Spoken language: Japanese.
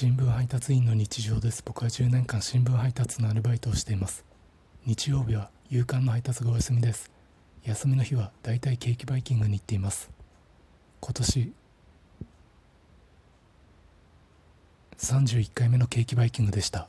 新聞配達員の日常です。僕は10年間新聞配達のアルバイトをしています。日曜日は夕刊の配達がお休みです。休みの日はだいたいケーキバイキングに行っています。今年31回目のケーキバイキングでした。